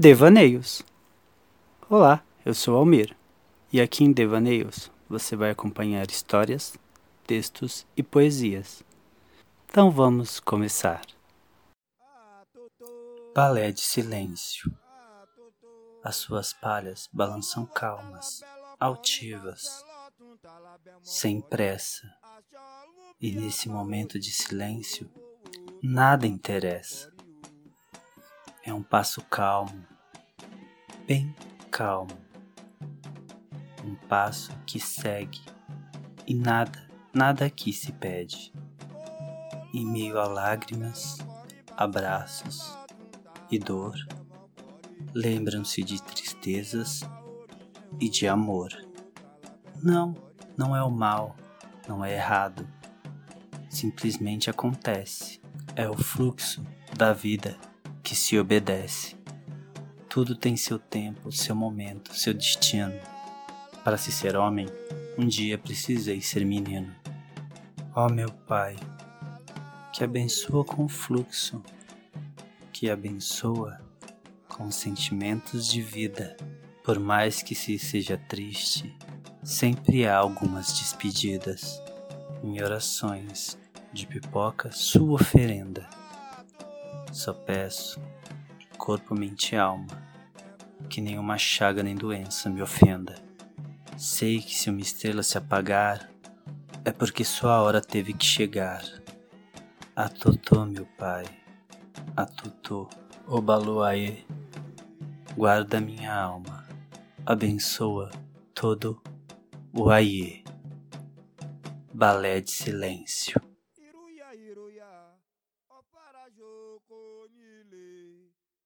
Devaneios. Olá, eu sou Almir e aqui em Devaneios você vai acompanhar histórias, textos e poesias. Então vamos começar. Balé de silêncio. As suas palhas balançam calmas, altivas, sem pressa. E nesse momento de silêncio, nada interessa. É um passo calmo, bem calmo. Um passo que segue e nada, nada aqui se pede. Em meio a lágrimas, abraços e dor, lembram-se de tristezas e de amor. Não, não é o mal, não é errado. Simplesmente acontece. É o fluxo da vida que se obedece. Tudo tem seu tempo, seu momento, seu destino. Para se ser homem, um dia precisei ser menino. Ó oh, meu Pai, que abençoa com fluxo, que abençoa com sentimentos de vida. Por mais que se seja triste, sempre há algumas despedidas. Em orações de pipoca, sua oferenda. Só peço, corpo, mente e alma, que nenhuma chaga nem doença me ofenda. Sei que se uma estrela se apagar, é porque sua hora teve que chegar. Atotô, meu pai, Atotô, Obaluaê, guarda minha alma, abençoa todo o Aie. Balé de silêncio. ọ̀fàràṣokò nílé.